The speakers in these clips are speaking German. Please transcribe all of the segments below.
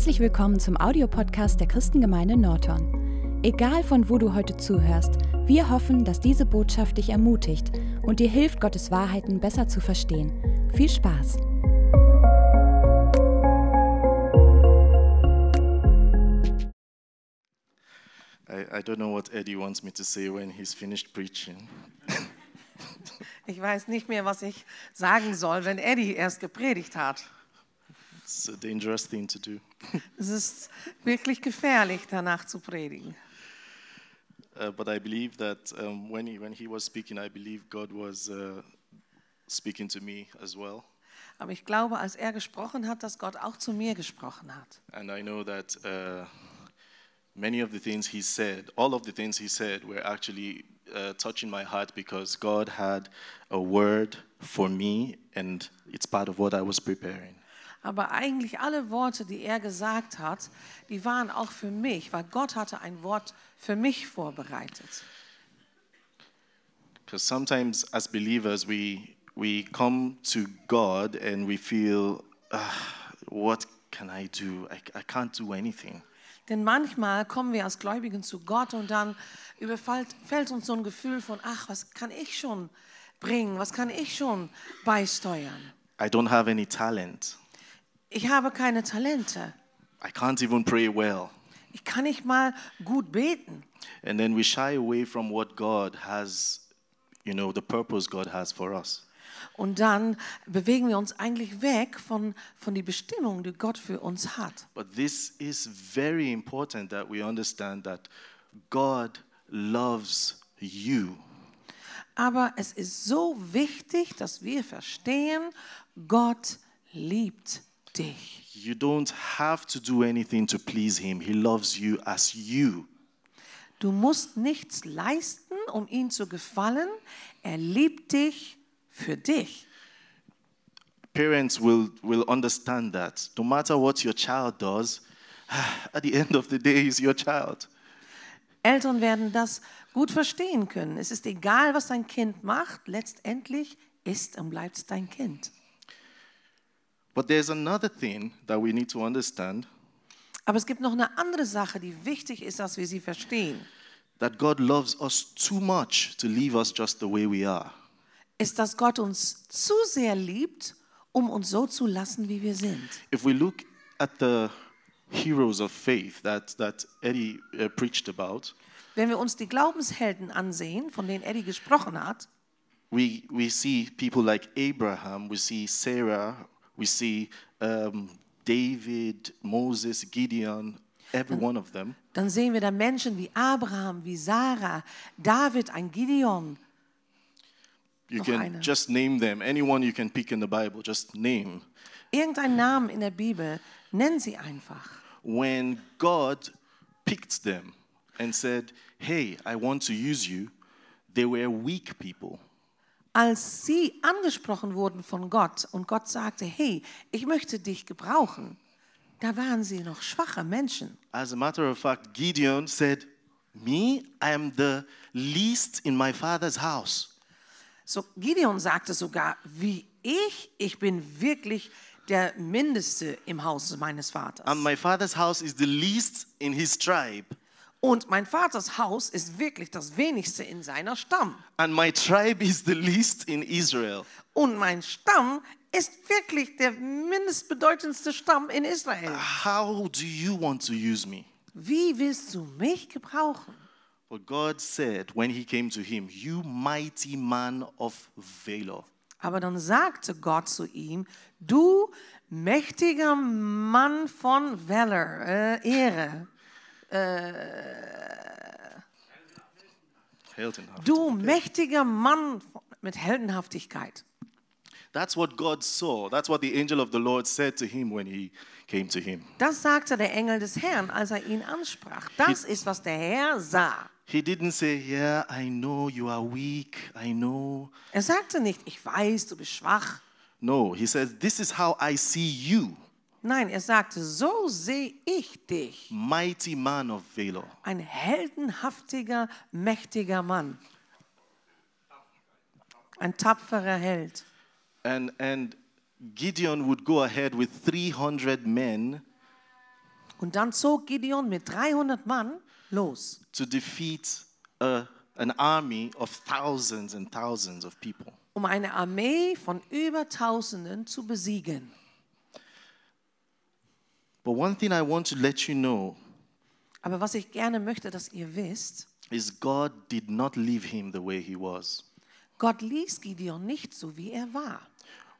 Herzlich willkommen zum Audiopodcast der Christengemeinde Norton. Egal von wo du heute zuhörst, wir hoffen, dass diese Botschaft dich ermutigt und dir hilft, Gottes Wahrheiten besser zu verstehen. Viel Spaß! I, I don't know what Eddie wants me to say when he's finished preaching. Ich weiß nicht mehr, was ich sagen soll, wenn Eddie erst gepredigt hat. It's a dangerous thing to do. Es ist wirklich gefährlich, danach zu predigen. Uh, but I believe that um, when, he, when he was speaking, I believe God was uh, speaking to me as well. Aber ich glaube, als er gesprochen hat, dass Gott auch zu mir gesprochen hat. And I know that uh, many of the things he said, all of the things he said, were actually uh, touching my heart because God had a word for me, and it's part of what I was preparing. Aber eigentlich alle Worte, die er gesagt hat, die waren auch für mich, weil Gott hatte ein Wort für mich vorbereitet. Because sometimes, as believers, we, we come to God and we feel, "Ah, what can I do? I, I can't do anything. Denn manchmal kommen wir als Gläubigen zu Gott und dann überfällt fällt uns so ein Gefühl von, ach, was kann ich schon bringen, was kann ich schon beisteuern? I don't have any talent. Ich habe keine Talente. I can't even pray well. Ich kann nicht mal gut beten. And then we shy away from what God has, you know, the purpose God has for us. Und dann bewegen wir uns eigentlich weg von, von die Bestimmung, die Gott für uns hat. But this is very important that we understand that God loves you. Aber es ist so wichtig, dass wir verstehen, Gott liebt dich. You don't have to do anything to please Him. He loves you as you. Du musst nichts leisten, um ihm zu gefallen. Er liebt dich für dich. Parents will, will understand that. No matter what your child does, at the end of the day, he's your child. Eltern werden das gut verstehen können. Es ist egal, was dein Kind macht. Letztendlich ist und bleibt es dein Kind. But there's another thing that we need to understand Aber es gibt noch eine andere Sache, die wichtig ist, dass wir sie verstehen. that God loves us too much to leave us just the way we are. Ist, dass Gott uns zu sehr liebt, um uns so zu lassen, wie wir sind. If we look at the heroes of faith that, that Eddie uh, preached about, Wenn wir uns die Glaubenshelden ansehen, von denen Eddie gesprochen hat, we, we see people like Abraham, we see Sarah, we see um, David, Moses, Gideon, every one of them. dann sehen wir da Menschen wie Abraham, wie Sarah, David, ein Gideon. You can eine. just name them. Anyone you can pick in the Bible, just name. Irgendein Namen in der Bibel, nenn sie einfach. When God picked them and said, Hey, I want to use you, they were weak people. Als sie angesprochen wurden von Gott und Gott sagte, hey, ich möchte dich gebrauchen, da waren sie noch schwache Menschen. As a matter of fact, Gideon said, Me, I am the least in my father's house. So Gideon sagte sogar, wie ich, ich bin wirklich der Mindeste im Haus meines Vaters. And my father's house is the least in his tribe. Und mein Vaters Haus ist wirklich das wenigste in seiner Stamm. And my tribe is the least in Israel. Und mein Stamm ist wirklich der mindestbedeutendste Stamm in Israel. How do you want to use me? Wie willst du mich gebrauchen? But God said when he came to him, You mighty man of valor. Aber dann sagte Gott zu ihm, du mächtiger Mann von Valor, äh, Ehre, Heldenhaft. du mächtiger Mann mit Heldenhaftigkeit. That's what God saw. That's what the angel of the Lord said to him when he came to him. Das sagte der Engel des Herrn, als er ihn ansprach. Das ist, was der Herr sah. He didn't say, Yeah, I know you are weak. I know. Er sagte nicht, ich weiß, du bist schwach. No, he says, This is how I see you, Nein, er sagte, so sehe ich dich. mighty man of valor. Ein heldenhaftiger, mächtiger Mann. Ein tapferer Held. And, and Gideon would go ahead with 300 men Und dann zog Gideon mit 300 Mann los, to defeat uh, an army of thousands and thousands of people. um eine Armee von über Tausenden zu besiegen. But one thing I want to let you know Aber was ich gerne möchte, dass ihr wisst, is God did not leave him the way he was. Gott ließ Gideon nicht so, wie er war.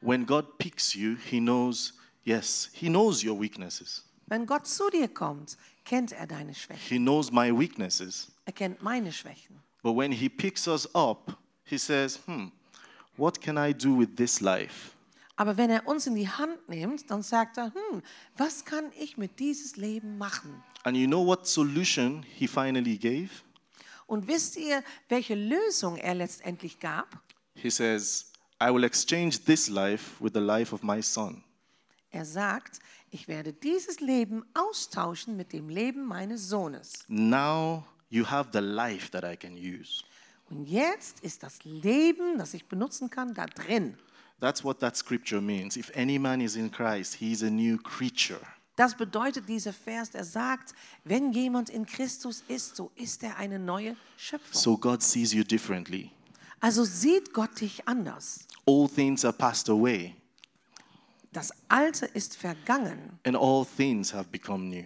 When God picks you, he knows, yes, he knows your weaknesses. Wenn Gott zu dir kommt, kennt er deine Schwächen. He knows my weaknesses. Er kennt meine Schwächen. But when he picks us up, he says, hmm, what can I do with this life? Aber wenn er uns in die Hand nimmt, dann sagt er, hm, was kann ich mit dieses Leben machen? And you know what solution he finally gave? Und wisst ihr, welche Lösung er letztendlich gab? He says, I will exchange this life with the life of my son. Er sagt, ich werde dieses Leben austauschen mit dem Leben meines Sohnes. Now you have the life that I can use. Und jetzt ist das Leben, das ich benutzen kann, da drin. That's what that scripture means. If any man is in Christ, he is a new creature. Das bedeutet dieser Vers, er sagt, wenn jemand in Christus ist, so ist er eine neue Schöpfung. So God sees you differently. Also sieht Gott dich anders. All things are passed away, Das Alte ist vergangen and all things have become new.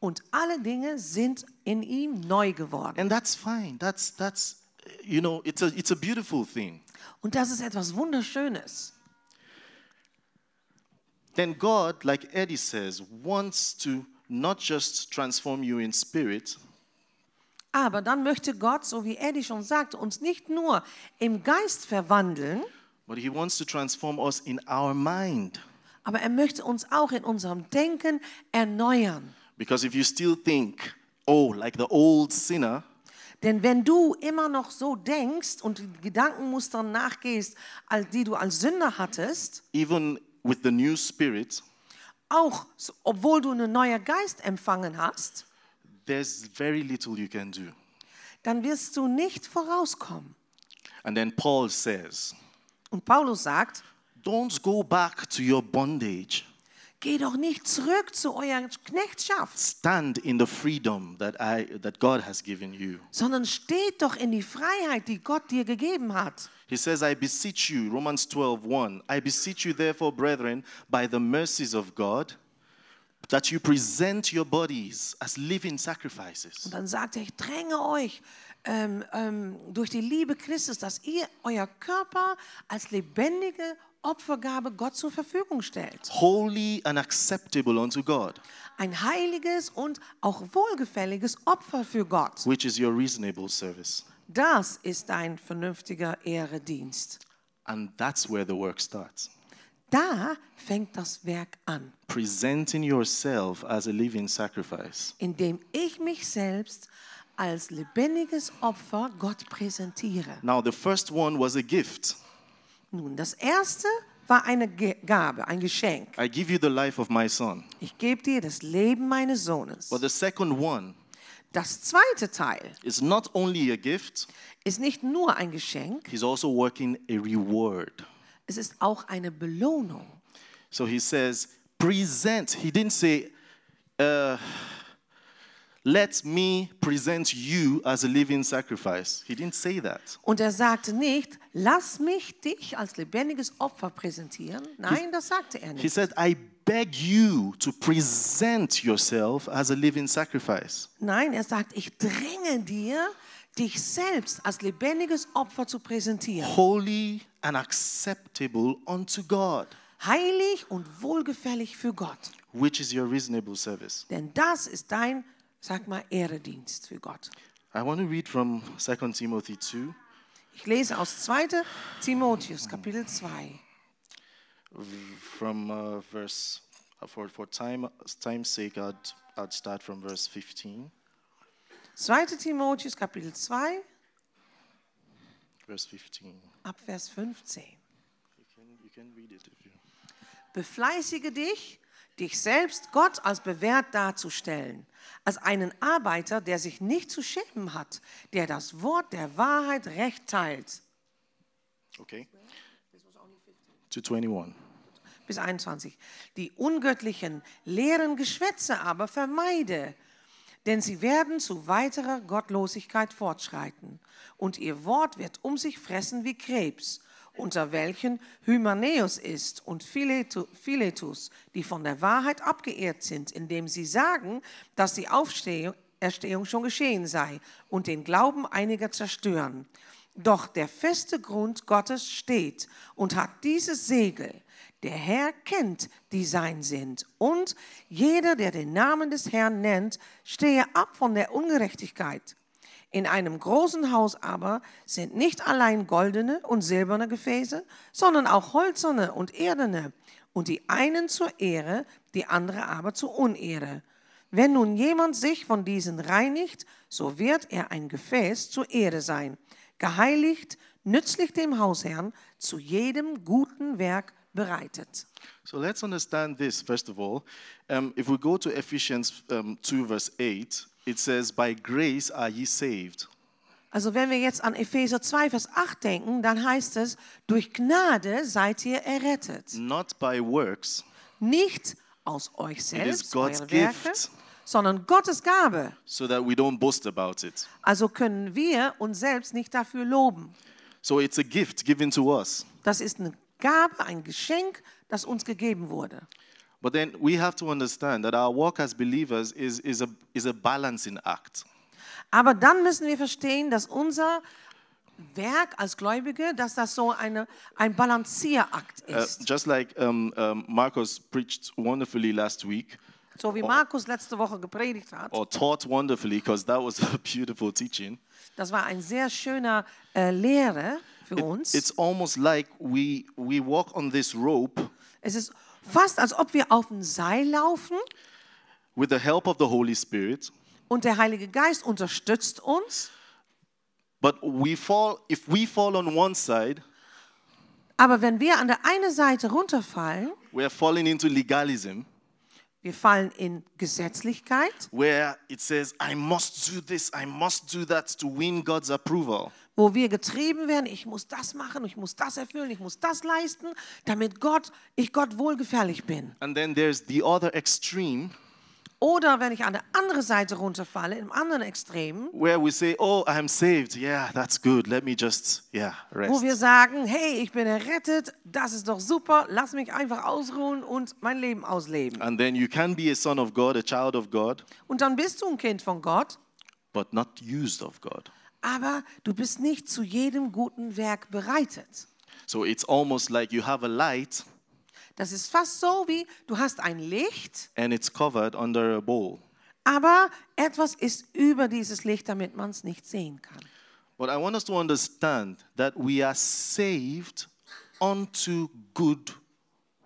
und alle Dinge sind in ihm neu geworden. And that's fine. That's that's you know, it's a it's a beautiful thing. Und das ist etwas Wunderschönes. Then God, like Eddie says, wants to not just transform you in spirit, Aber dann möchte Gott, so wie Eddie schon sagte, uns nicht nur im Geist verwandeln, but he wants to transform us in our mind. aber er möchte uns auch in unserem Denken erneuern. Because if you still think, oh, like the old sinner, Denn wenn du immer noch so denkst und den Gedankenmustern nachgehst, die du als Sünder hattest, even with the new spirit, auch obwohl du einen neuen Geist empfangen hast, there's very little you can do. dann wirst du nicht vorauskommen. And then Paul says, Und Paulus sagt, don't go back to your bondage. Geh doch nicht zurück zu eurer Knechtschaft, Stand in the freedom that I that God has given you. sondern steht doch in die Freiheit, die Gott dir gegeben hat. He says, I beseech you, Romans 12, 1, I beseech you, therefore, brethren, by the mercies of God, that you present your bodies as living sacrifices. Und dann sagt er, ich dränge euch ähm, ähm, durch die Liebe Christus, dass ihr euer Körper als lebendige Opfergabe Gott zur Verfügung stellt. Holy and acceptable unto God, Ein heiliges und auch wohlgefälliges Opfer für Gott. which is your reasonable service. Das ist ein vernünftiger Ehredienst. And that's where the work starts. Da fängt das Werk an, Presenting yourself as a living sacrifice. indem ich mich selbst als lebendiges Opfer Gott präsentiere. Now, the first one was a gift. Nun, das erste war eine Gabe, ein Geschenk. I give you the life of my son. Ich gebe dir das Leben meines Sohnes. But the second one Das zweite Teil is not only a gift, ist nicht nur ein Geschenk, he's also working a reward. es ist auch eine Belohnung. So he says, present. He didn't say, uh, let me present you as a living sacrifice. He didn't say that. Und er sagte nicht, lass mich dich als lebendiges Opfer präsentieren. Nein, das sagte er He nicht. said, I beg you to present yourself as a living sacrifice. Nein, er sagt, ich dränge dir, dich selbst als lebendiges Opfer zu präsentieren. holy and acceptable unto God, Heilig und wohlgefällig für Gott. which is your reasonable service. Denn das ist dein, sag mal, Ehredienst für Gott. I want to read from 2 Timothy 2, Ich lese aus 2. Timotheus, Kapitel 2. from uh, verse, uh, for, for time, time's sake, I'd, I'd start from verse 15. 2. Timotheus, Kapitel 2, Verse 15. ab Vers 15. You can, you can read it if you. Befleißige dich, dich selbst Gott als bewährt darzustellen, als einen Arbeiter, der sich nicht zu schämen hat, der das Wort der Wahrheit recht teilt. Okay. To 21. bis 21. Die ungöttlichen leeren Geschwätze aber vermeide, denn sie werden zu weiterer Gottlosigkeit fortschreiten. Und ihr Wort wird um sich fressen wie Krebs, unter welchen Hymenäus ist und Philetu- Philetus, die von der Wahrheit abgeehrt sind, indem sie sagen, dass die Aufstehung Erstehung schon geschehen sei und den Glauben einiger zerstören. Doch der feste Grund Gottes steht und hat dieses Segel. Der Herr kennt, die sein sind. Und jeder, der den Namen des Herrn nennt, stehe ab von der Ungerechtigkeit. In einem großen Haus aber sind nicht allein goldene und silberne Gefäße, sondern auch holzerne und erdene, und die einen zur Ehre, die andere aber zur Unehre. Wenn nun jemand sich von diesen reinigt, so wird er ein Gefäß zur Ehre sein, geheiligt, nützlich dem Hausherrn, zu jedem guten Werk bereitet. So let's understand this first of all. Um, if we go to Ephesians um, 2, verse 8, it says, By grace are ye saved. Also wenn wir jetzt an Epheser 2, Vers 8 denken, dann heißt es, durch Gnade seid ihr errettet. not by works. Nicht aus euch selbst, God's eure Werke, gift, sondern Gottes Gabe. so that we don't boast about it. Also können wir uns selbst nicht dafür loben. So it's a gift given to us. Das ist eine Gabe, ein Geschenk, das uns gegeben wurde. But then we have to understand that our walk as believers is, is, a, is a balancing act. Aber dann müssen wir verstehen, dass unser Werk als Gläubige, dass das so eine, ein Balancierakt Uh, ist. just like um, um, Marcos preached wonderfully last week, So wie Markus letzte Woche gepredigt hat. or taught wonderfully, because that was a beautiful teaching. Das war ein sehr schöner äh, Lehre für It- uns. it's almost like we, we walk on this rope Es ist fast, als ob wir auf dem Seil laufen with the help of the Holy Spirit, und der Heilige Geist unterstützt uns. but we fall, if we fall on one side, Aber wenn wir an der einen Seite runterfallen, we're falling into legalism, wir fallen in Gesetzlichkeit, where it says, I must do this, I must do that to win God's approval. Wo wir getrieben werden, ich muss das machen, ich muss das erfüllen, ich muss das leisten, damit Gott, ich Gott wohlgefällig bin. And then there's the other extreme, Oder wenn ich an der anderen Seite runterfalle, im anderen Extrem, where we say, Oh, I'm saved. Yeah, that's good. Let me just, yeah, wo wir rest. sagen, hey, ich bin errettet, das ist doch super, lass mich einfach ausruhen und mein Leben ausleben. And then you can be a son of God, a child of God, Und dann bist du ein Kind von Gott, but not used of God. Aber du bist nicht zu jedem guten Werk bereitet. So it's almost like you have a light Das ist fast so wie, du hast ein Licht, and it's covered under a bowl. aber etwas ist über dieses Licht, damit man es nicht sehen kann. But I want us to understand that we are saved unto good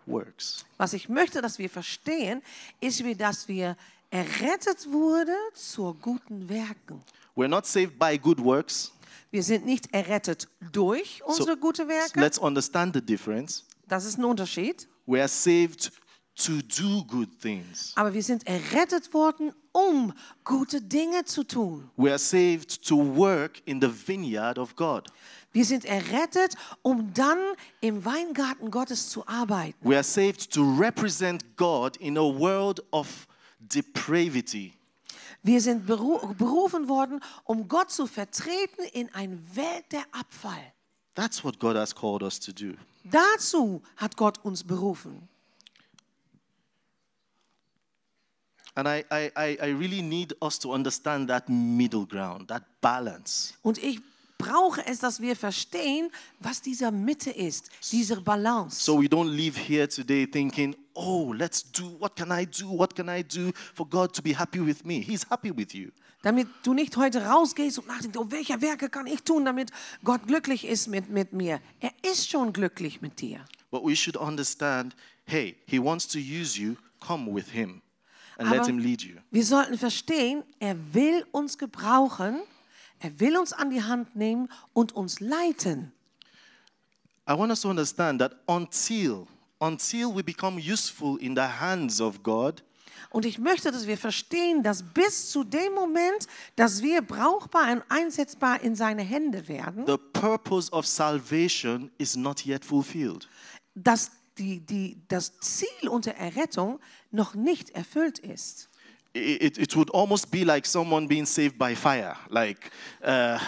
works. Was ich möchte, dass wir verstehen, ist, wie dass wir errettet wurden zu guten Werken. We're not saved by good works. Wir sind nicht errettet durch unsere guten Werke. let's understand the difference. Das ist ein Unterschied. We are saved to do good things. Aber wir sind errettet worden, um gute Dinge zu tun. We are saved to work in the vineyard of God. Wir sind errettet, um dann im Weingarten Gottes zu arbeiten. We are saved to represent God in a world of depravity. Wir sind beru berufen worden, um Gott zu vertreten in eine Welt der Abfall. That's what God has called us to do. Dazu hat Gott uns berufen. And I, I, I I really need us to understand that middle ground, that balance. Und ich brauche es, dass wir verstehen, was dieser Mitte ist, diese Balance. So we don't leave here today thinking, oh, let's do, what can I do? What can I do for God to be happy with me? He's happy with you. damit du nicht heute rausgehst und nachdenkst, oh, welche Werke kann ich tun, damit Gott glücklich ist mit, mit mir. Er ist schon glücklich mit dir. But we should understand hey, He wants to use you, come with Him and let Aber Him lead you. wir sollten verstehen, er will uns gebrauchen, er will uns an die Hand nehmen und uns leiten. I want us to understand that until, until we become useful in the hands of God, Und ich möchte, dass wir verstehen, dass bis zu dem Moment, dass wir brauchbar und einsetzbar in seine Hände werden, the purpose of salvation is not yet fulfilled. dass die, die, das Ziel unter Errettung noch nicht erfüllt ist. It, it would almost be like someone being saved by fire. Like uh,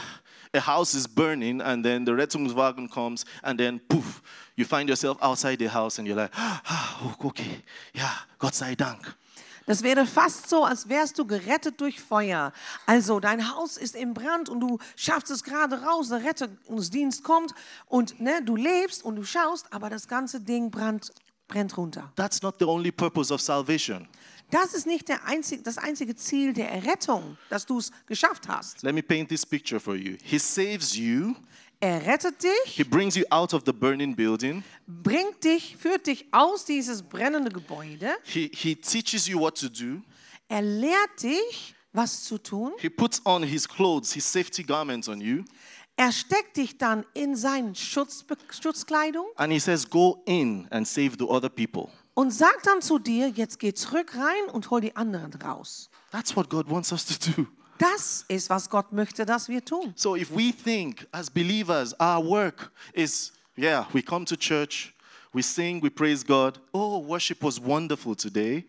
a house is burning, and then the Rettungswagen comes, and then poof, you find yourself outside the house, and you're like, ah, okay, yeah, Gott sei Dank. Das wäre fast so, als wärst du gerettet durch Feuer. Also dein Haus ist im Brand und du schaffst es gerade raus, der Rettungsdienst kommt und ne, du lebst und du schaust, aber das ganze Ding brennt, brennt runter. That's not the only purpose of salvation. Das ist nicht der einzig, das einzige Ziel der Errettung, dass du es geschafft hast. Let me paint this picture for you. He saves you, Er rettet dich, He brings you out of the burning building, bringt dich, führt dich aus dieses brennende Gebäude. He, he teaches you what to do, Er lehrt dich, was zu tun. He puts on His clothes, His safety garments on you, Er steckt dich dann in seine Schutz, Schutzkleidung and He says, Go in and save the other people. Und sagt dann zu dir, jetzt geh zurück rein und hol die anderen raus. That's what God wants us to do. Das ist, was Gott möchte, dass wir tun. So if we think as believers, our work is, yeah, we come to church, we sing, we praise God. Oh, worship was wonderful today.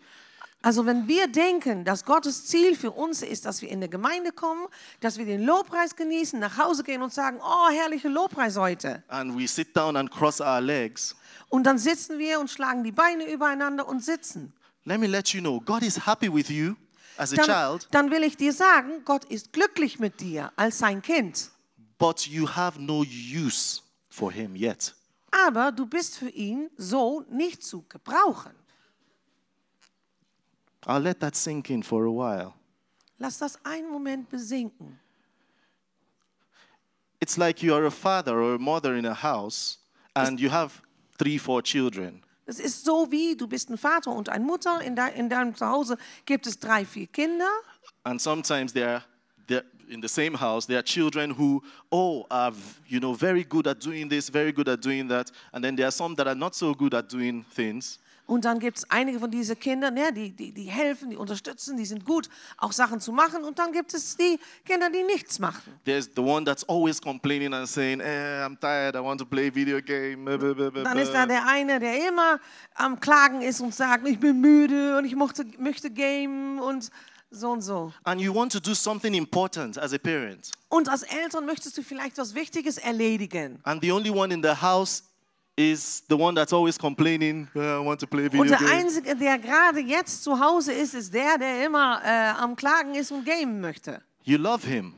Also wenn wir denken, dass Gottes Ziel für uns ist, dass wir in der Gemeinde kommen, dass wir den Lobpreis genießen, nach Hause gehen und sagen, oh, herrliche Lobpreis heute. And we sit down and cross our legs. Und dann sitzen wir und schlagen die Beine übereinander und sitzen. Let me let you know, God is happy with you as a Dann, child, dann will ich dir sagen, Gott ist glücklich mit dir als sein Kind. but you have no use for Him yet. Aber du bist für ihn so nicht zu gebrauchen. I'll let that sink in for a while. Lass das einen Moment besinken. It's like you are a father or a mother in a house and you have three, four children. Es ist so wie, du bist ein Vater und eine Mutter, in, de, in deinem Zuhause gibt es drei, vier Kinder. And sometimes they're, they're in the same house, there are children who, oh, are, you know, very good at doing this, very good at doing that. And then there are some that are not so good at doing things. Und dann gibt es einige von diesen Kindern, ja, die, die, die helfen, die unterstützen, die sind gut, auch Sachen zu machen. Und dann gibt es die Kinder, die nichts machen. There's the one that's always complaining and saying, eh, I'm tired, I want to play video game. Dann ist da blah." der eine, der immer am Klagen ist und sagt, ich bin müde und ich mochte, möchte gamen und so und so. And you want to do something important as a parent. Und als Eltern möchtest du vielleicht was Wichtiges erledigen. And the only one in the house is the one that's always complaining, "Eh, I want to play video Und der game. Einzige, der gerade jetzt zu Hause ist, ist der, der immer äh, am Klagen ist und gamen möchte. You love him.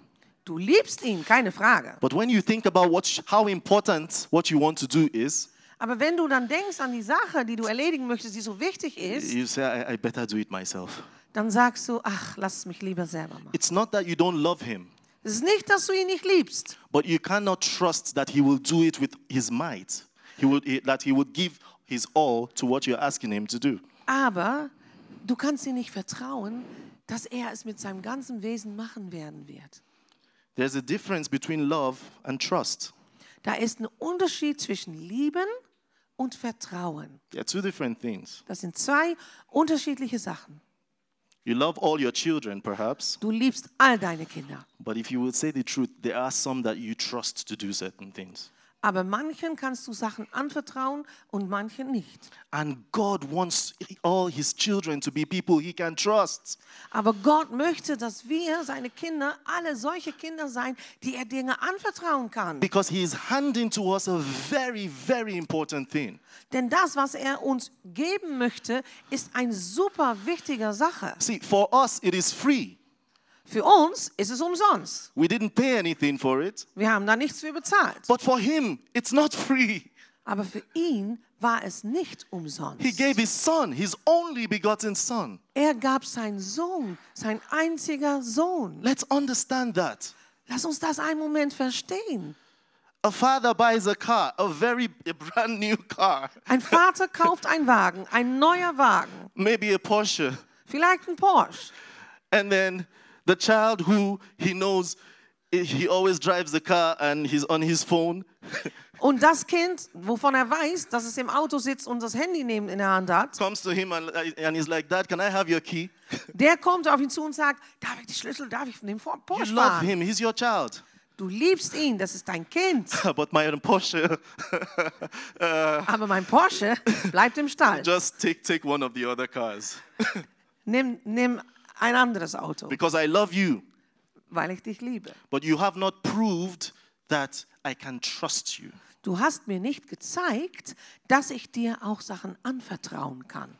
Du liebst ihn, keine Frage. But when you think about what, how important what you want to do is, Aber wenn du dann denkst an die Sache, die du erledigen möchtest, die so wichtig ist, you say, I, I better do it myself. dann sagst du, ach, lass es mich lieber selber machen. It's not that you don't love him, Es ist nicht, dass du ihn nicht liebst, but you cannot trust that he will do it with his might. He would, he- that he would give his all to what you're asking him to do. aber du kannst ihm nicht vertrauen, dass er es mit seinem ganzen Wesen machen werden wird. There's a difference between love and trust. Da ist ein Unterschied zwischen Lieben und Vertrauen. They're two different things. Das sind zwei unterschiedliche Sachen. You love all your children, perhaps, Du liebst all deine Kinder. but if you would say the truth, there are some that you trust to do certain things. Aber manchen kannst du Sachen anvertrauen und manchen nicht. And God wants all his children to be people he can trust. Aber Gott möchte, dass wir, seine Kinder, alle solche Kinder sein, die er Dinge anvertrauen kann. Because he is handing to us a very, very important thing. Denn das, was er uns geben möchte, ist eine super wichtige Sache. See, for us, it is free. Für uns ist es umsonst. We didn't pay anything for it. Wir haben da nichts für bezahlt. But for him, it's not free. Aber für ihn war es nicht umsonst. He gave his son, his only begotten son. Er gab seinen Sohn, sein einziger Sohn. Let's understand that. Lass uns das einen Moment verstehen. A father buys a car, a very a brand new car, Ein Vater kauft einen Wagen, ein neuer Wagen, maybe a Porsche, vielleicht ein Porsche. and then the child who he knows he always drives the car and he's on his phone. Und das Kind, wovon er weiß, dass es im Auto sitzt und das Handy neben in der Hand hat, comes to him and, and he's like, Dad, can I have your key? der kommt auf ihn zu und sagt, darf ich die Schlüssel, darf ich von dem Vor- You Porsche love fahren? him, he's your child. Du liebst ihn, das ist dein Kind. but my Porsche, Aber mein Porsche bleibt im Stall. just take, take one of the other cars. Nimm, nimm ein anderes Auto, Because I love you, weil ich dich liebe. but you have not proved that I can trust you. Du hast mir nicht gezeigt, dass ich dir auch Sachen anvertrauen kann.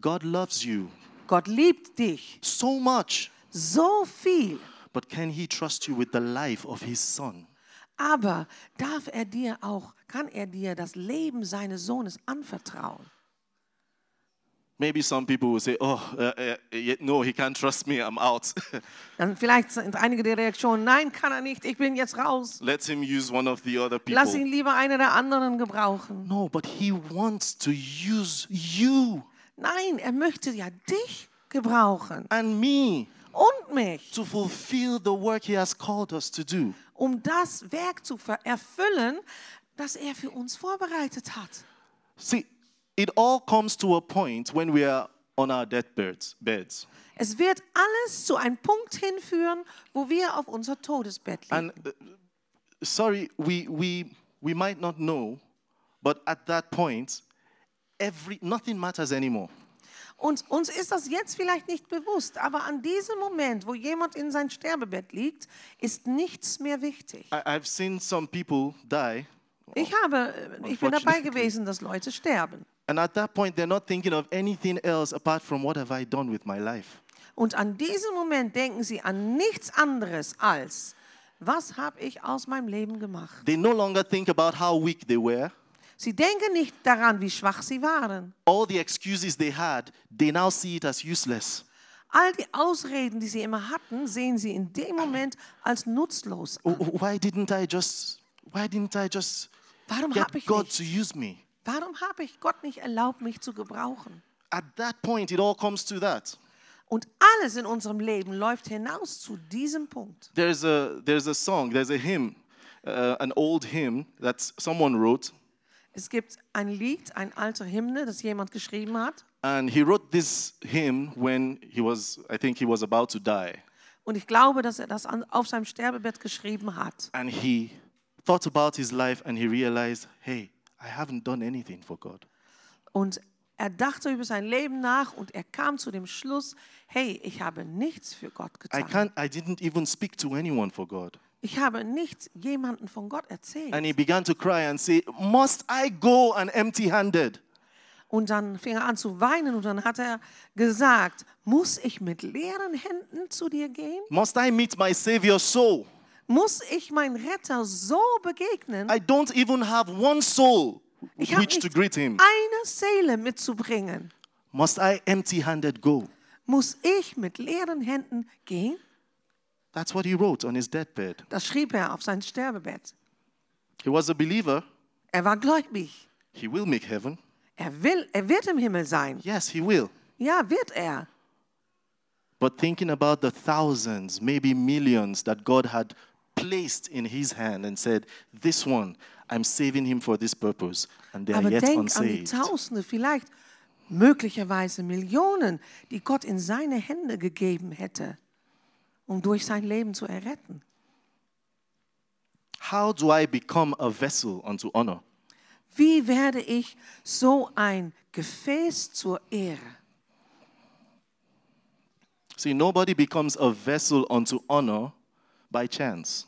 God loves you Gott liebt dich so much, so viel, but can He trust you with the life of His Son? aber darf er dir auch, kann er dir das Leben seines Sohnes anvertrauen? Maybe some people will say, Oh, uh, uh, no, He can't trust me, I'm out. Dann vielleicht sind einige der Reaktionen, nein, kann er nicht, ich bin jetzt raus. Let Him use one of the other Lass ihn people. lieber einer der anderen gebrauchen. No, but He wants to use you Nein, er möchte ja dich gebrauchen and me und mich, to fulfill the work He has called us to do. um das Werk zu ver- erfüllen, das er für uns vorbereitet hat. See, it all comes to a point when we are on our deathbeds. Beds. Es wird alles zu einem Punkt hinführen, wo wir auf unser Todesbett liegen. And uh, sorry, we, we, we might not know, but at that point, every, nothing matters anymore. Und uns ist das jetzt vielleicht nicht bewusst, aber an diesem Moment, wo jemand in sein Sterbebett liegt, ist nichts mehr wichtig. I, I've seen some people die, Ich, habe, äh, ich bin dabei gewesen, dass Leute sterben. and at that point, they're not thinking of anything else apart from what have I done with my life. Und an diesem Moment denken sie an nichts anderes als, was habe ich aus meinem Leben gemacht? They no longer think about how weak they were. Sie denken nicht daran, wie schwach sie waren. All the excuses they had, they now see it as useless. All die Ausreden, die sie immer hatten, sehen sie in dem Moment als nutzlos an. Why didn't I just? Why didn't I just Warum habe ich, God nicht- to use me? warum habe ich Gott nicht erlaubt, mich zu gebrauchen? At that point, it all comes to that. Und alles in unserem Leben läuft hinaus zu diesem Punkt. There's a there's a song, there's a hymn, uh, an old hymn that someone wrote, Es gibt ein Lied, ein alter Hymne, das jemand geschrieben hat. and he wrote this hymn when he was, I think, he was about to die, Und ich glaube, dass er das auf seinem Sterbebett geschrieben hat. and he thought about his life, and he realized, hey, I haven't done anything for God. Und er dachte über sein Leben nach und er kam zu dem Schluss, hey, ich habe nichts für Gott I getan. can't. I didn't even speak to anyone for God. Ich habe nichts jemandem von Gott erzählt. And he began to cry and say, Must I go and empty-handed? Und dann fing er an zu weinen und dann hat er gesagt, muss ich mit leeren Händen zu dir gehen? Must I meet my Savior so? Muss ich mein Retter so begegnen, I don't even have one soul with ich which to greet him. eine Seele mitzubringen. Must I empty-handed go? Muss ich mit leeren Händen gehen? That's what he wrote on his deathbed. Das schrieb er auf sein Sterbebett. He was a believer. Er war gläubig. He will make heaven. Er will, er wird im Himmel sein. Yes, he will. Ja, wird er. But thinking about the thousands, maybe millions that God had placed in his hand and said, This one, I'm saving him for this purpose. And they are Aber yet denk an die unsaved. Tausende, vielleicht möglicherweise Millionen, die Gott in seine Hände gegeben hätte, um durch sein Leben zu erretten. How do I become a vessel unto honor? Wie werde ich so ein Gefäß zur Ehre? See, nobody becomes a vessel unto honor by chance.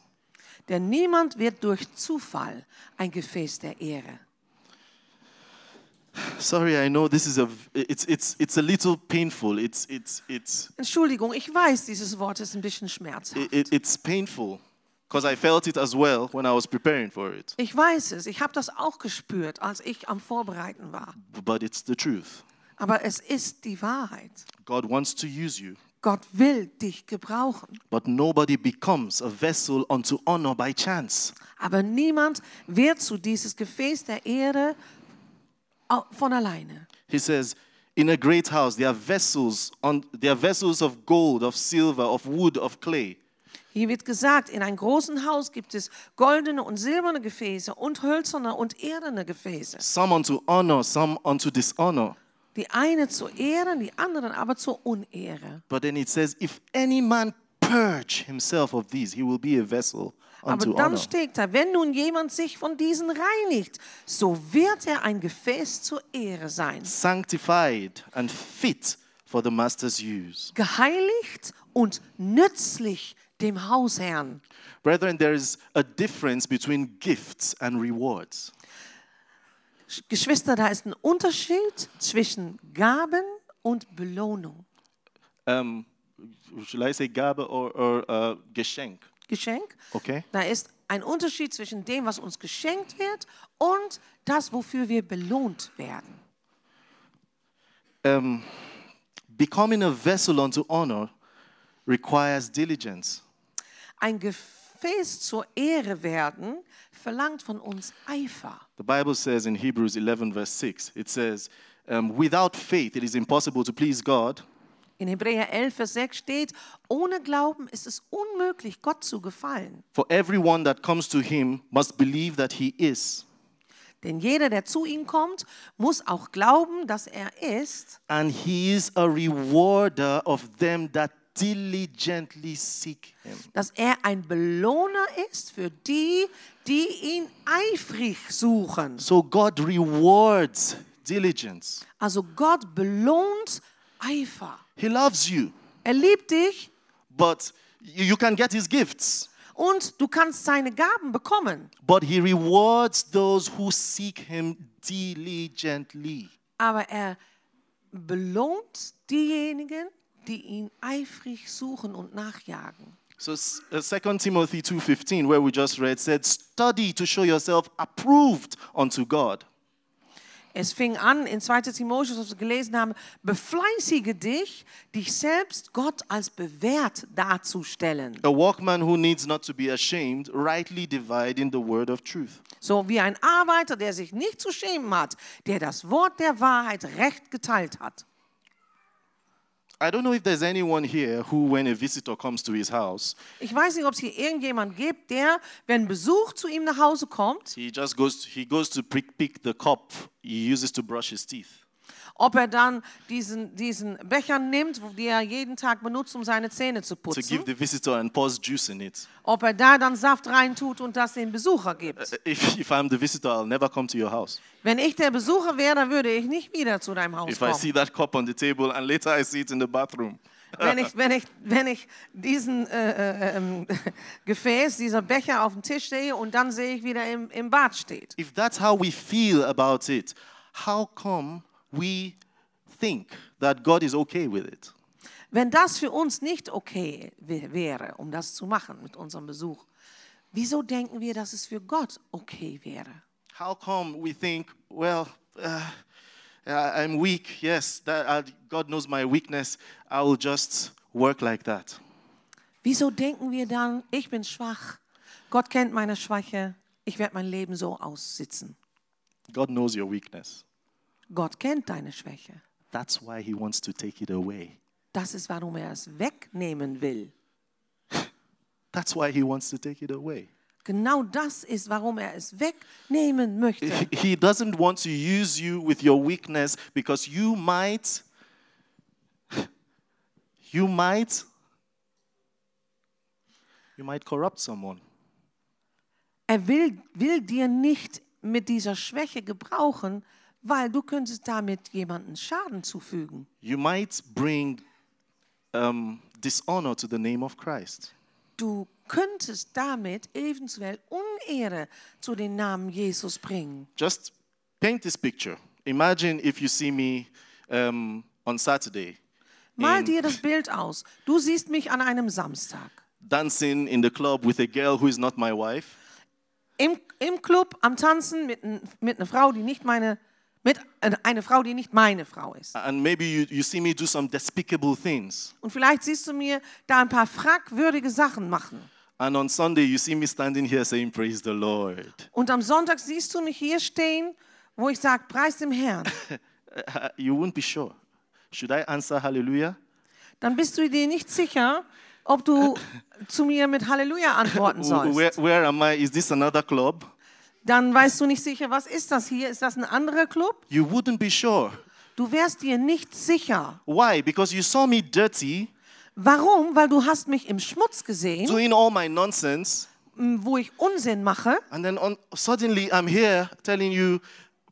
Denn niemand wird durch Zufall ein Gefäß der Ehre. Sorry, I know this is a it's it's it's a little painful. It's it's it's Entschuldigung, ich weiß, dieses Wort ist ein bisschen schmerzhaft. it, it- it's painful because I felt it as well when I was preparing for it. Ich weiß es, ich habe das auch gespürt, als ich am Vorbereiten war. But it's the truth. Aber es ist die Wahrheit. God wants to use you, Gott will dich gebrauchen. but nobody becomes a vessel unto honor by chance. Aber niemand wird zu dieses Gefäß der Ehre von alleine. He says, in a great house there are vessels on there are vessels of gold, of silver, of wood, of clay. Hier wird gesagt, in einem großen Haus gibt es goldene und silberne Gefäße und hölzerne und eherne Gefäße. Some unto honor, some unto dishonor. Die eine zur Ehre, die anderen aber zur Unehre. But then it says, if any man purge himself of these, he will be a vessel Aber unto dann honor. steht da, wenn nun jemand sich von diesen reinigt, so wird er ein Gefäß zur Ehre sein. sanctified and fit for the master's use. Geheiligt und nützlich dem Hausherrn. Brethren, there is a difference between gifts and rewards. Geschwister, da ist ein Unterschied zwischen Gaben und Belohnung. Um, should I say Gabe or, or uh, Geschenk? Geschenk. Okay. Da ist ein Unterschied zwischen dem, was uns geschenkt wird und das, wofür wir belohnt werden. Um, becoming a vessel unto honor requires diligence. Ein Gefäß zur Ehre werden verlangt von uns Eifer. The Bible says in Hebrews 11, verse 6, it says, um, Without faith, it is impossible to please God. In Hebräer 11, Vers 6 steht, ohne Glauben ist es unmöglich, Gott zu gefallen. For everyone that comes to him must believe that he is, Denn jeder, der zu ihm kommt, muss auch glauben, dass er ist and he is a rewarder of them that diligently seek him. dass er ein Belohner ist für die, die ihn eifrig suchen. So God rewards diligence. Also Gott belohnt Eifer. He loves you, Er liebt dich but you can get his gifts. und du kannst seine Gaben bekommen. But he rewards those who seek him diligently. Aber er belohnt diejenigen, die ihn eifrig suchen und nachjagen. So s- uh, 2 Timothy 2:15 where we just read said study to show yourself approved unto God. Es fing an in 2. Timotheus, was wir gelesen haben, befleißige dich, dich selbst Gott als bewährt darzustellen. A workman who needs not to be ashamed, rightly dividing the word of truth. So wie ein Arbeiter, der sich nicht zu schämen hat, der das Wort der Wahrheit recht geteilt hat. I don't know if there's anyone here who, when a visitor comes to his house, Ich weiß nicht, ob es hier irgendjemand gibt, der, wenn Besuch zu ihm nach Hause kommt, he just goes, he goes to pick, pick the cup he uses to brush his teeth. Ob er dann diesen, diesen Becher nimmt, den er jeden Tag benutzt, um seine Zähne zu to give putzen, the visitor and pours juice in it. ob er da dann Saft reintut und das dem Besucher gibt. If, if I'm the visitor, I'll never come to your house. Wenn ich der Besucher wäre, dann würde ich nicht wieder zu deinem Haus If I see kommen. that cup on the table and later I see it in the bathroom. Wenn ich, wenn ich, wenn ich diesen äh, äh, ähm, Gefäß, dieser Becher auf dem Tisch sehe und dann sehe ich wieder im, im Bad steht. If that's how we feel about it, how come we think that God is okay with it? Wenn das für uns nicht okay wär- wäre, um das zu machen mit unserem Besuch, wieso denken wir, dass es für Gott okay wäre? How come we think, well, uh, I- I'm weak, yes, that, I, God knows my weakness, I will just work like that? Wieso denken wir dann, ich bin schwach, Gott kennt meine Schwäche, ich werde mein Leben so aussitzen? God knows your weakness. Gott kennt deine Schwäche. That's why He wants to take it away. Das ist, warum er es wegnehmen will. That's why He wants to take it away. Genau das ist, warum er es wegnehmen möchte. He doesn't want to use you with your weakness because you might, you might, you might corrupt someone. Er will, will dir nicht mit dieser Schwäche gebrauchen, weil du könntest damit jemanden Schaden zufügen. You might bring um, dishonor to the name of Christ. Du könntest damit eventuell Unehre zu den Namen Jesus bringen. Just paint this picture. Imagine if you see me um, on Saturday Mal dir das Bild aus. Du siehst mich an einem Samstag dancing in the club with a girl who is not my wife. im, im Club am Tanzen mit, mit einer Frau, die nicht meine, mit äh, eine Frau, die nicht meine Frau ist. And maybe you, you see me do some despicable things. Und vielleicht siehst du mir da ein paar fragwürdige Sachen machen. And on Sunday, you see me standing here saying, Praise the Lord. Und am Sonntag siehst du mich hier stehen, wo ich sage, preis dem Herrn. Uh, You won't be sure. Should I answer hallelujah? Dann bist du dir nicht sicher, ob du zu mir mit Halleluja antworten sollst. Where, where am I? Is this another club? Dann weißt du nicht sicher, was ist das hier? Ist das ein anderer Club? You wouldn't be sure. Du wärst dir nicht sicher. Why? Because you saw me dirty, Warum? Weil du hast mich im Schmutz gesehen, doing all my nonsense, wo ich Unsinn mache. And then on, suddenly I'm here telling you,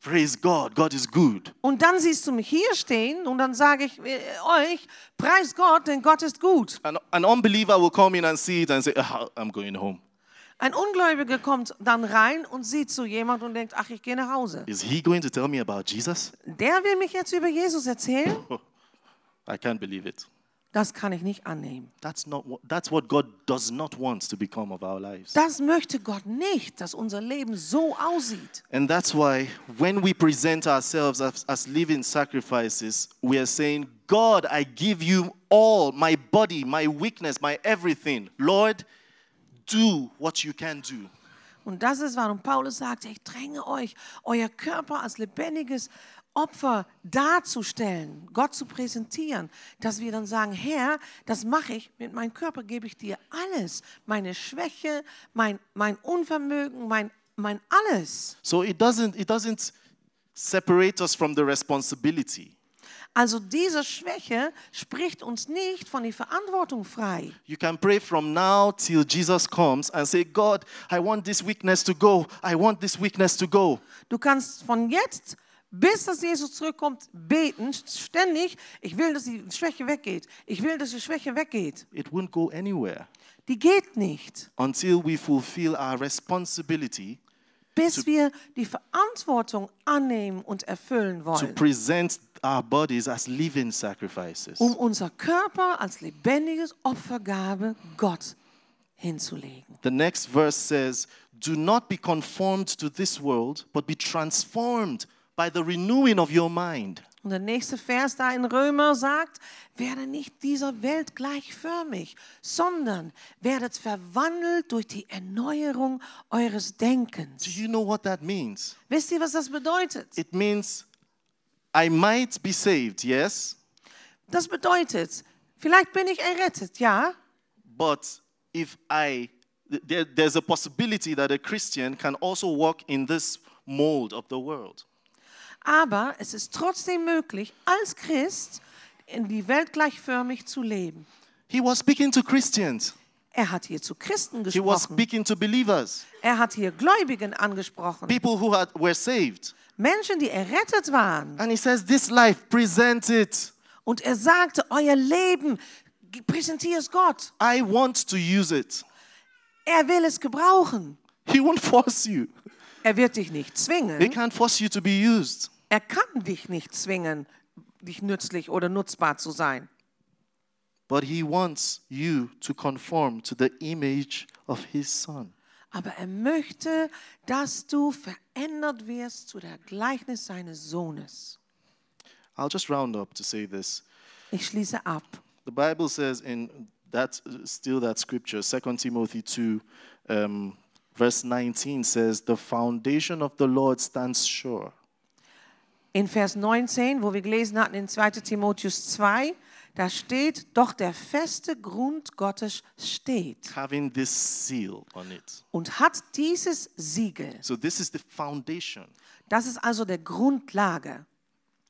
praise God, God is good. Und dann siehst du mich hier stehen und dann sage ich äh, euch, preis Gott, denn Gott ist gut. And an unbeliever will come in and see it and say, ah, I'm going home. Ein Ungläubiger kommt dann rein und sieht so jemand und denkt, ach, ich gehe nach Hause. Is he going to tell me about Jesus? Der will mich jetzt über Jesus erzählen? I can't believe it. Das kann ich nicht annehmen. That's not what, that's what God does not want to become of our lives. Das möchte Gott nicht, dass unser Leben so aussieht. And that's why when we present ourselves as, as living sacrifices, we are saying, God, I give you all my body, my weakness, my everything. Lord, do what you can do. Und das ist, warum Paulus sagt, ich dränge euch, euer Körper als lebendiges Opfer darzustellen, Gott zu präsentieren, dass wir dann sagen, Herr, das mache ich, mit meinem Körper gebe ich dir alles, meine Schwäche, mein, mein Unvermögen, mein, mein alles. So it doesn't, it doesn't separate us from the responsibility. Also diese Schwäche spricht uns nicht von der Verantwortung frei. You can pray from now till Jesus comes and say, God, I want this weakness to go. I want this weakness to go. Du kannst von jetzt bis dass Jesus zurückkommt beten, ständig, ich will, dass die Schwäche weggeht. Ich will, dass die Schwäche weggeht. It won't go anywhere Die geht nicht, until we fulfill our responsibility bis wir die Verantwortung annehmen und erfüllen to wollen, present our bodies as living sacrifices. um unser Körper als lebendiges Opfergabe Gott hinzulegen. The next verse says, Do not be conformed to this world, but be transformed by the renewing of your mind. Und der nächste Vers da in Römer sagt, werde nicht dieser Welt gleichförmig, sondern werdet verwandelt durch die Erneuerung eures Do Denkens. you know what that means? Wisst ihr, was das bedeutet? It means I might be saved, yes, Das bedeutet, vielleicht bin ich errettet, ja, but if I, there, there's a possibility that a Christian can also walk in this mold of the world. aber es ist trotzdem möglich, als Christ in die Welt gleichförmig zu leben. He was speaking to Christians, Er hat hier zu Christen he was gesprochen. speaking to believers, Er hat hier Gläubigen angesprochen. people who had, were saved. Menschen, die errettet waren. And he says, This life, present it. Und er sagte, euer Leben, präsentiert es Gott. I want to use it. Er will es gebrauchen. He won't force you. Er wird dich nicht He zwingen. can't force you to be used. Er kann dich nicht zwingen, dich nützlich oder nutzbar zu sein. But he wants you to conform to the image of his son. Aber er möchte, dass du verändert wirst zu der Gleichnis seines Sohnes. I'll just round up to say this. Ich schließe ab. The Bible says in that still that scripture, 2 Timothy 2, um, verse 19 says, The foundation of the Lord stands sure. In Vers 19, wo wir gelesen hatten in 2 Timotheus 2, da steht, doch der feste Grund Gottes steht having this seal on it. und hat dieses Siegel. So this is the foundation. Das ist also der Grundlage.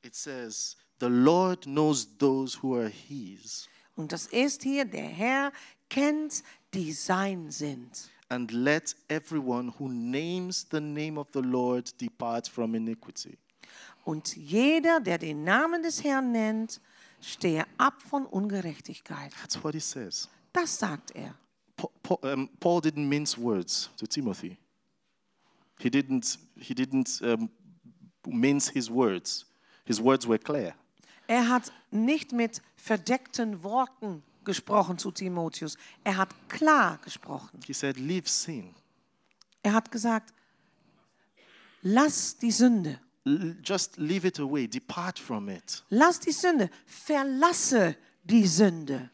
It says, The Lord knows those who are his, Und das ist hier, der Herr kennt, die sein sind. and let everyone who names the name of the Lord depart from iniquity. Und jeder, der den Namen des Herrn nennt, stehe ab von Ungerechtigkeit. That's what he says. Das sagt er. Pa- Pa- um, Paul didn't mince words to Timothy. He didn't, he didn't um, mince his words. His words were clear. Er hat nicht mit verdeckten Worten gesprochen zu Timotheus. Er hat klar gesprochen. He said, Leave sin. Er hat gesagt, lass die Sünde. Just leave it away. Depart from it. Lass die Sünde. Verlasse die Sünde.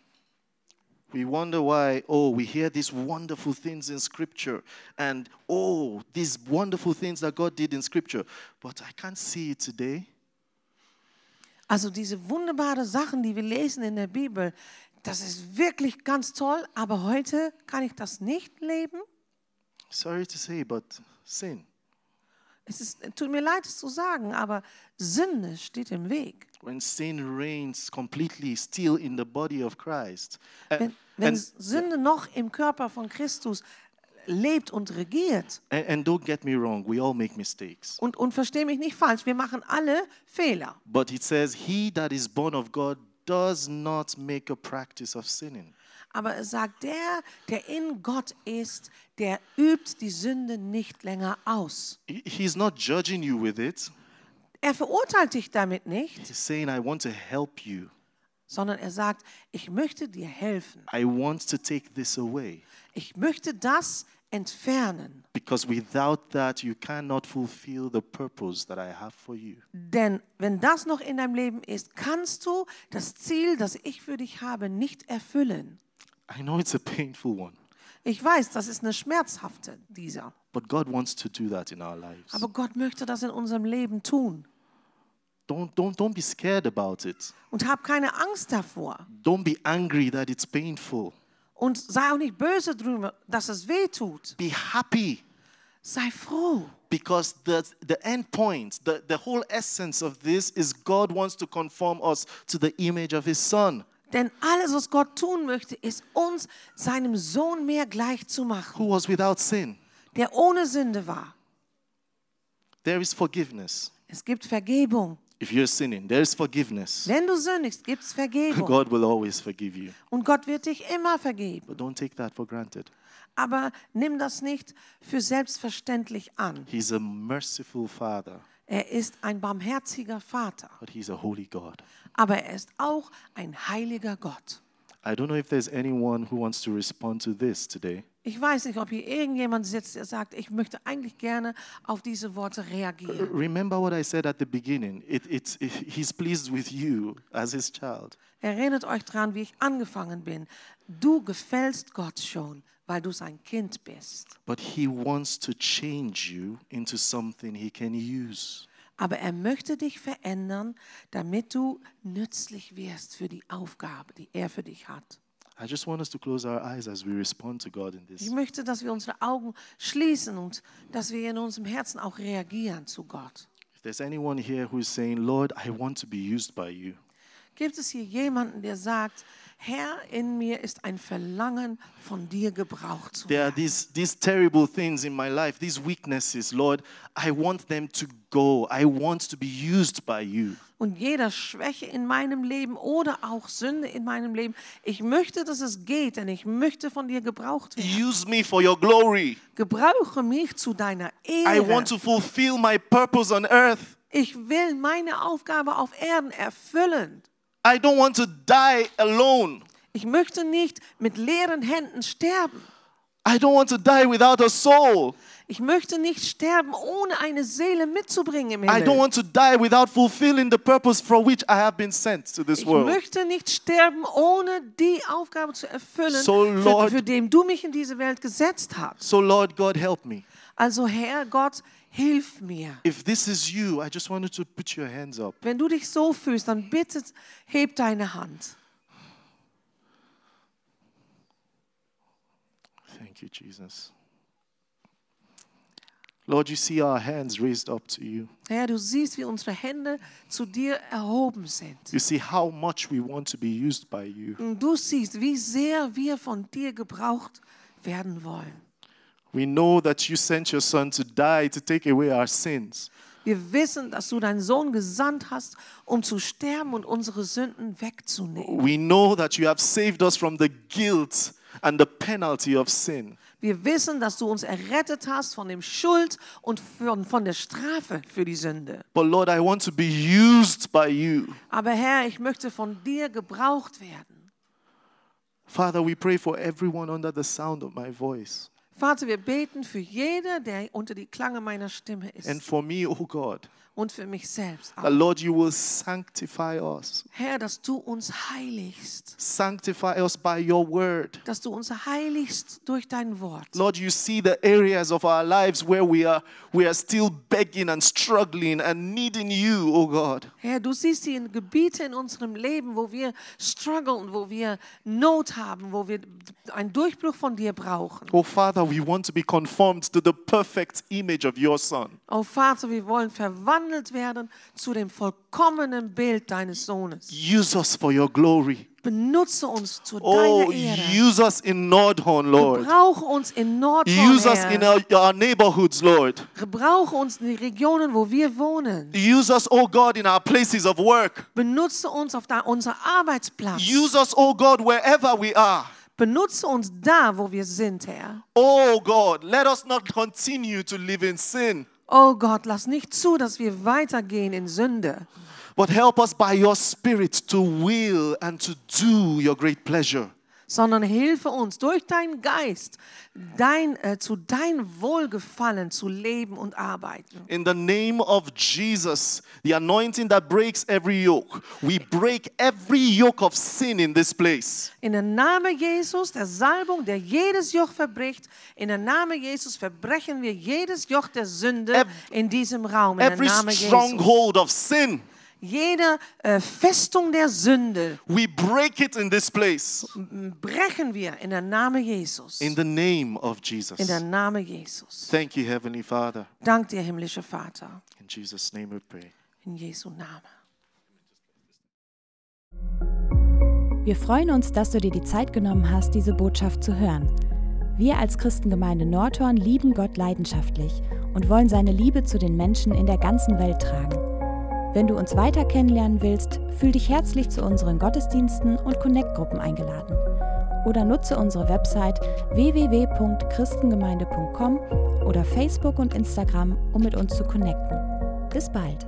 We wonder why, oh, we hear these wonderful things in Scripture, and oh, these wonderful things that God did in Scripture, but I can't see it today. Also diese wunderbaren Sachen, die wir lesen in der Bibel, das ist wirklich ganz toll, aber heute kann ich das nicht leben. Sorry to say, but sin. Es ist, tut mir leid, es zu sagen, aber Sünde steht im Weg. When sin reigns completely still in the body of Christ. And- Wenn, wenn and- Sünde noch im Körper von Christus lebt und regiert. And, and don't get me wrong, we all make mistakes. Und, und versteh mich nicht falsch, wir machen alle Fehler. But it says, He that is born of God does not make a practice of sinning. Aber es sagt, der, der in Gott ist, der übt die Sünde nicht länger aus. He- He's not judging you with it. Er verurteilt dich damit nicht, He's saying, I want to help you. sondern er sagt, ich möchte dir helfen. I want to take this away. Ich möchte das entfernen. Because without that, you cannot fulfill the purpose that I have for you. Denn wenn das noch in deinem Leben ist, kannst du das Ziel, das ich für dich habe, nicht erfüllen. I know it's a painful one, Ich weiß, das ist eine schmerzhafte, dieser. but God wants to do that in our lives. Aber Gott möchte das in unserem Leben tun. Don't, don't, don't be scared about it. Und hab keine Angst davor. Don't be angry that it's painful. Und sei auch nicht böse drüber, dass es weh tut. Be happy Sei froh. because the, the end point, the, the whole essence of this is God wants to conform us to the image of His Son, Denn alles, was Gott tun möchte, ist uns seinem Sohn mehr gleich zu machen, who was without sin. der ohne Sünde war. There is forgiveness. Es gibt Vergebung. If you're sinning, there is forgiveness. Wenn du sündigst, gibt es Vergebung. God will always forgive you. Und Gott wird dich immer vergeben. But don't take that for granted. Aber nimm das nicht für selbstverständlich an. He's a merciful Father, Er ist ein barmherziger Vater, but He's a holy God. aber er ist auch ein heiliger Gott. I don't know if there's anyone who wants to respond to this today. Ich weiß nicht, ob hier irgendjemand sitzt, der sagt, ich möchte eigentlich gerne auf diese Worte reagieren. Remember what I said at the beginning. It, it's, it, he's pleased with you as his child. Erinnert euch dran, wie ich angefangen bin. Du gefällst Gott schon, weil du sein Kind bist. But he wants to change you into something he can use. Aber er möchte dich verändern, damit du nützlich wirst für die Aufgabe, die er für dich hat. I just want us to close our eyes as we respond to God in Ich this. möchte, dass wir unsere Augen schließen und dass wir in unserem Herzen auch reagieren zu Gott. If there's anyone here who is saying, Lord, I want to be used by you, Gibt es hier jemanden, der sagt, Herr, in mir ist ein Verlangen, von dir gebraucht zu there are werden? these, these terrible things in my life, these weaknesses, Lord, I want them to go. I want to be used by you. Und jeder Schwäche in meinem Leben oder auch Sünde in meinem Leben, ich möchte, dass es geht, denn ich möchte von dir gebraucht werden. Use me for your glory. Gebrauche mich zu deiner I Ehre. want to fulfill my purpose on earth. Ich will meine Aufgabe auf Erden erfüllen. I don't want to die alone. Ich möchte nicht mit leeren Händen sterben. I don't want to die without a soul. Ich möchte nicht sterben, ohne eine Seele mitzubringen im I don't Himmel. want to die without fulfilling the purpose for which I have been sent to this Ich world. möchte nicht sterben, ohne die Aufgabe zu erfüllen, So, für, Lord- für den du mich in diese Welt gesetzt hast. So, Lord God, help me. Also Herr Gott, hilf mir. If this is you, I just want you to put your hands up. Wenn du dich so fühlst, dann bitte heb deine Hand. Thank you, Jesus. Lord, you see our hands raised up to you. Herr, du siehst, wie unsere Hände zu dir erhoben sind. You see how much we want to be used by you. Und du siehst, wie sehr wir von dir gebraucht werden wollen. We know that you sent your son to die to take away our sins. Wir wissen, dass du deinen Sohn gesandt hast, um zu sterben und unsere Sünden wegzunehmen. We know that you have saved us from the guilt and the penalty of sin. Wir wissen, dass du uns errettet hast von dem Schuld und von, von der Strafe für die Sünde. But Lord, I want to be used by you. Aber Herr, ich möchte von dir gebraucht werden. Father, we pray for everyone under the sound of my voice. Vater, wir beten für jeder, der unter die Klange meiner Stimme And ist for me, oh God, und für mich selbst. Auch. Lord, you will sanctify us. Herr, dass du uns heiligst, Sanctify us by your word. dass du uns heiligst durch dein Wort. Lord, you see the areas of our lives where we are we are still begging and struggling and needing you, oh God. Herr, du siehst die Gebiete in unserem Leben, wo wir strugglen, wo wir Not haben, wo wir einen Durchbruch von dir brauchen. Oh Father, we want to be conformed to the perfect image of your Son. Oh Vater, wir wollen verwandelt werden zu dem vollkommenen Bild deines Sohnes. Use us for your glory. Benutze uns zu Oh, deiner Ehre. use us in Nordhorn, Lord. Gebrauche uns in Nordhorn, Use us in our, our neighborhoods, Lord. Gebrauche uns in die Regionen, wo wir wohnen. Use us, oh God, in our places of work. Benutze uns auf da, unser Arbeitsplatz. Use us, oh God, wherever we are. Benutze uns da, wo wir sind, Herr. Oh God, let us not continue to live in sin, Oh Gott, lass nicht zu, dass wir weitergehen in Sünde, but help us by your Spirit to will and to do your great pleasure. Sondern hilfe uns durch deinen Geist, dein, äh, zu dein Wohlgefallen zu leben und arbeiten. In the name of Jesus, the anointing that breaks every yoke, we break every yoke of sin in this place. In der Name Jesus, der Salbung, der jedes Joch verbricht, in der Name Jesus verbrechen wir jedes Joch der Sünde Ev- in diesem Raum. In Every der Name Jesus. stronghold of sin, Jede äh, Festung der Sünde we break it in this place. brechen wir in der Name Jesus. In the name of Jesus. In der Name Jesus. Thank you, Heavenly Father. Dank dir, himmlischer Vater. In Jesus' name we pray. In Jesu Namen. Wir freuen uns, dass du dir die Zeit genommen hast, diese Botschaft zu hören. Wir als Christengemeinde Nordhorn lieben Gott leidenschaftlich und wollen seine Liebe zu den Menschen in der ganzen Welt tragen. Wenn du uns weiter kennenlernen willst, fühl dich herzlich zu unseren Gottesdiensten und Connect-Gruppen eingeladen. Oder nutze unsere Website www.christengemeinde.com oder Facebook und Instagram, um mit uns zu connecten. Bis bald!